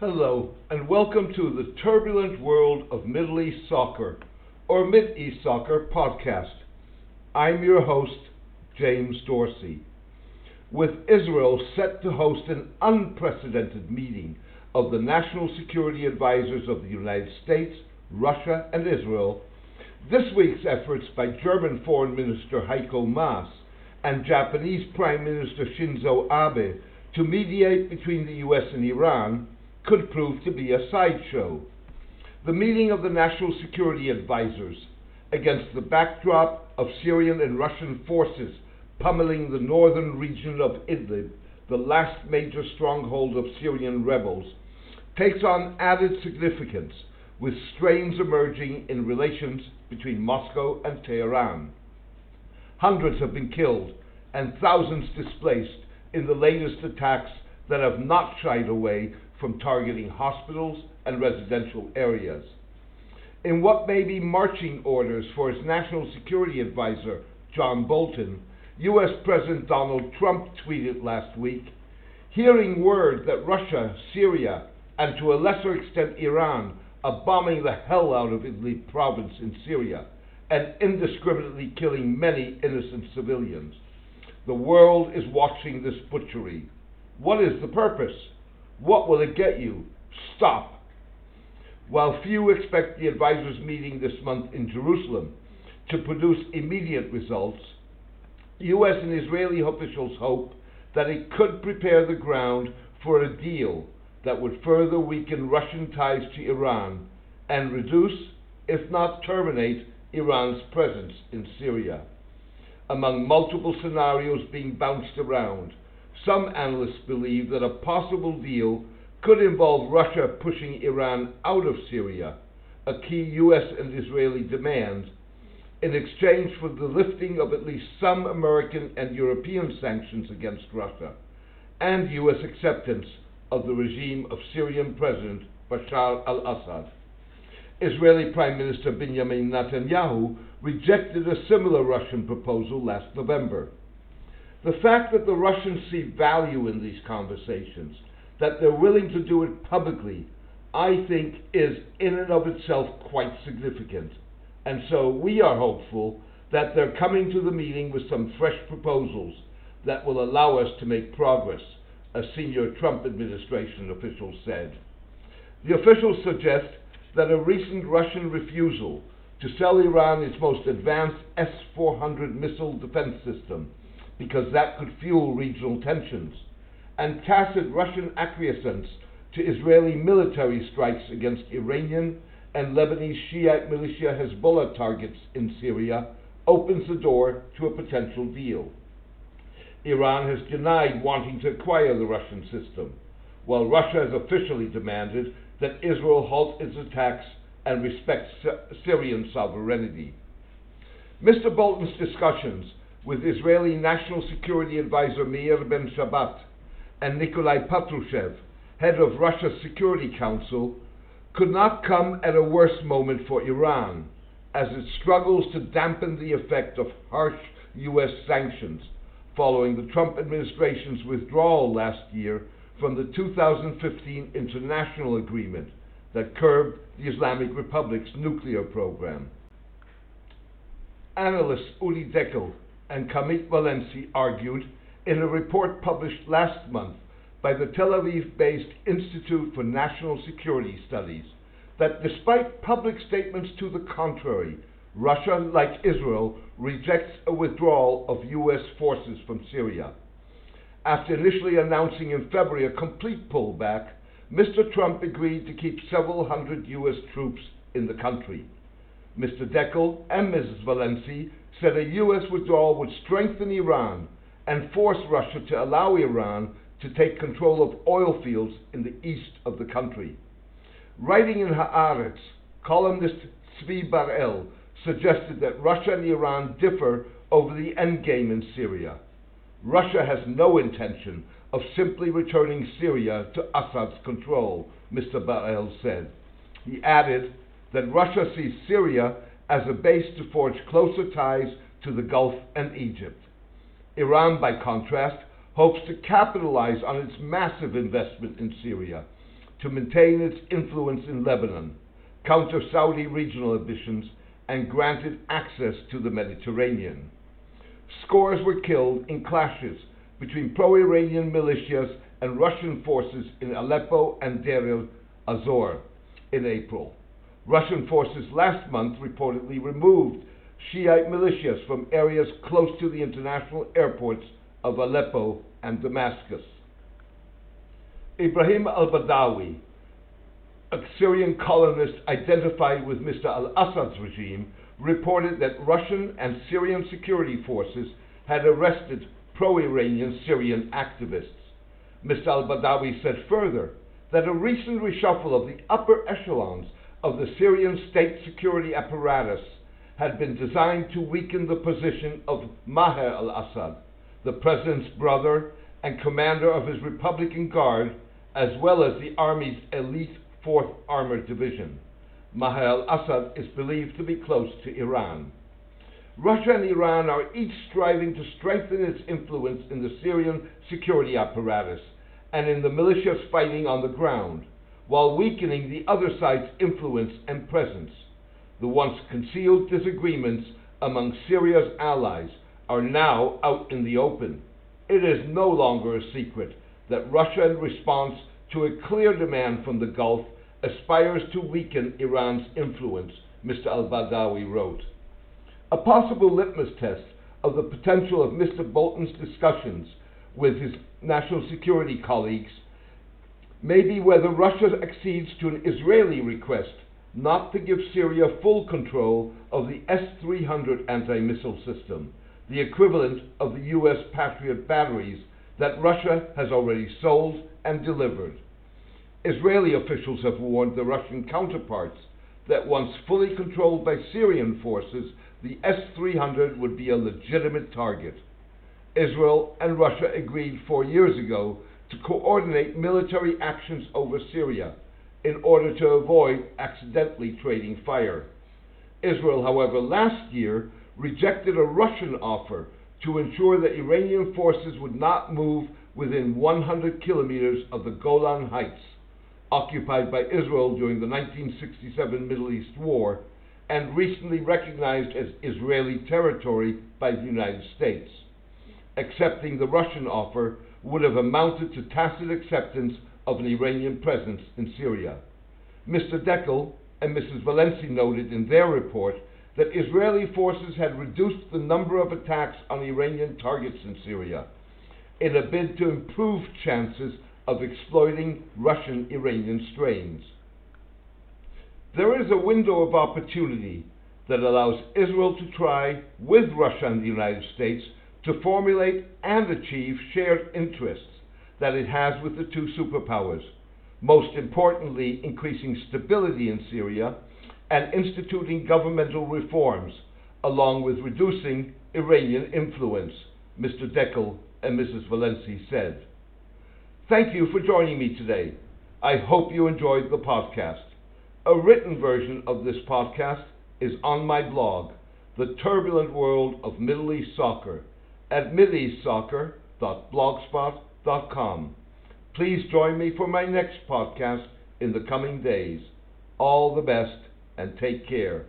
Hello, and welcome to the turbulent world of Middle East soccer, or Mid East Soccer podcast. I'm your host, James Dorsey. With Israel set to host an unprecedented meeting of the National Security Advisors of the United States, Russia, and Israel, this week's efforts by German Foreign Minister Heiko Maas and Japanese Prime Minister Shinzo Abe to mediate between the US and Iran could prove to be a sideshow. The meeting of the National Security Advisors against the backdrop of Syrian and Russian forces pummeling the northern region of Idlib, the last major stronghold of Syrian rebels, takes on added significance with strains emerging in relations between Moscow and Tehran. Hundreds have been killed and thousands displaced in the latest attacks that have not shied away from targeting hospitals and residential areas. In what may be marching orders for his national security advisor, John Bolton, U.S. President Donald Trump tweeted last week hearing word that Russia, Syria, and to a lesser extent Iran are bombing the hell out of Idlib province in Syria and indiscriminately killing many innocent civilians. The world is watching this butchery. What is the purpose? What will it get you? Stop. While few expect the advisors' meeting this month in Jerusalem to produce immediate results, U.S. and Israeli officials hope that it could prepare the ground for a deal that would further weaken Russian ties to Iran and reduce, if not terminate, Iran's presence in Syria. Among multiple scenarios being bounced around, some analysts believe that a possible deal could involve Russia pushing Iran out of Syria, a key U.S. and Israeli demand, in exchange for the lifting of at least some American and European sanctions against Russia, and U.S. acceptance of the regime of Syrian President Bashar al Assad. Israeli Prime Minister Benjamin Netanyahu rejected a similar Russian proposal last November. The fact that the Russians see value in these conversations, that they're willing to do it publicly, I think is in and of itself quite significant. And so we are hopeful that they're coming to the meeting with some fresh proposals that will allow us to make progress, a senior Trump administration official said. The officials suggest that a recent Russian refusal to sell Iran its most advanced S 400 missile defense system because that could fuel regional tensions, and tacit Russian acquiescence to Israeli military strikes against Iranian and Lebanese Shiite militia Hezbollah targets in Syria opens the door to a potential deal. Iran has denied wanting to acquire the Russian system, while Russia has officially demanded that Israel halt its attacks and respect Syrian sovereignty. Mr. Bolton's discussions with Israeli National Security Advisor Meir Ben Shabbat and Nikolai Patrushev, head of Russia's Security Council, could not come at a worse moment for Iran, as it struggles to dampen the effect of harsh U.S. sanctions following the Trump administration's withdrawal last year from the 2015 international agreement that curbed the Islamic Republic's nuclear program. Analysts Udi Dekel and Carmit Valensi argued in a report published last month by the Tel Aviv based Institute for National Security Studies that despite public statements to the contrary, Russia, like Israel, rejects a withdrawal of U.S. forces from Syria. After initially announcing in February a complete pullback, Mr. Trump agreed to keep several hundred U.S. troops in the country. Mr. Dekel and Mrs. Valensi said a U.S. withdrawal would strengthen Iran and force Russia to allow Iran to take control of oil fields in the east of the country. Writing in Haaretz, columnist Tzvi Bar-El suggested that Russia and Iran differ over the endgame in Syria. Russia has no intention of simply returning Syria to Assad's control, Mr. Bar-El said. He added that Russia sees Syria as a base to forge closer ties to the Gulf and Egypt. Iran, by contrast, hopes to capitalize on its massive investment in Syria to maintain its influence in Lebanon, counter Saudi regional ambitions, and granted access to the Mediterranean. Scores were killed in clashes between pro Iranian militias and Russian forces in Aleppo and Deir el-Zor in April. Russian forces last month reportedly removed Shiite militias from areas close to the international airports of Aleppo and Damascus. Ibrahim al Badawi, a Syrian colonist identified with Mr. al Assad's regime, reported that Russian and Syrian security forces had arrested pro Iranian Syrian activists. Mr. al Badawi said further that a recent reshuffle of the upper echelons of the Syrian state security apparatus had been designed to weaken the position of Maher al Assad, the president's brother and commander of his Republican Guard, as well as the army's elite 4th Armored Division. Maher al Assad is believed to be close to Iran. Russia and Iran are each striving to strengthen its influence in the Syrian security apparatus and in the militias fighting on the ground, while weakening the other side's influence and presence. The once concealed disagreements among Syria's allies are now out in the open. It is no longer a secret that Russia, in response to a clear demand from the Gulf, aspires to weaken Iran's influence, Mr. al Badawi wrote. A possible litmus test of the potential of Mr. Bolton's discussions with his national security colleagues may be whether Russia accedes to an Israeli request not to give Syria full control of the S 300 anti missile system, the equivalent of the US Patriot batteries that Russia has already sold and delivered. Israeli officials have warned the Russian counterparts that once fully controlled by Syrian forces, the S 300 would be a legitimate target. Israel and Russia agreed four years ago to coordinate military actions over Syria in order to avoid accidentally trading fire. Israel, however, last year rejected a Russian offer to ensure that Iranian forces would not move within 100 kilometers of the Golan Heights, occupied by Israel during the 1967 Middle East War and recently recognized as Israeli territory by the United States. Accepting the Russian offer would have amounted to tacit acceptance of an Iranian presence in Syria. Mr. Dekel and Mrs. Valensi noted in their report that Israeli forces had reduced the number of attacks on Iranian targets in Syria in a bid to improve chances of exploiting Russian Iranian strains. There is a window of opportunity that allows Israel to try, with Russia and the United States, to formulate and achieve shared interests that it has with the two superpowers, most importantly, increasing stability in Syria and instituting governmental reforms, along with reducing Iranian influence, Mr. Dekel and Mrs. Valensi said. Thank you for joining me today. I hope you enjoyed the podcast. A written version of this podcast is on my blog, The Turbulent World of Middle East Soccer, at mideastsoccer.blogspot.com Please join me for my next podcast in the coming days. All the best and take care.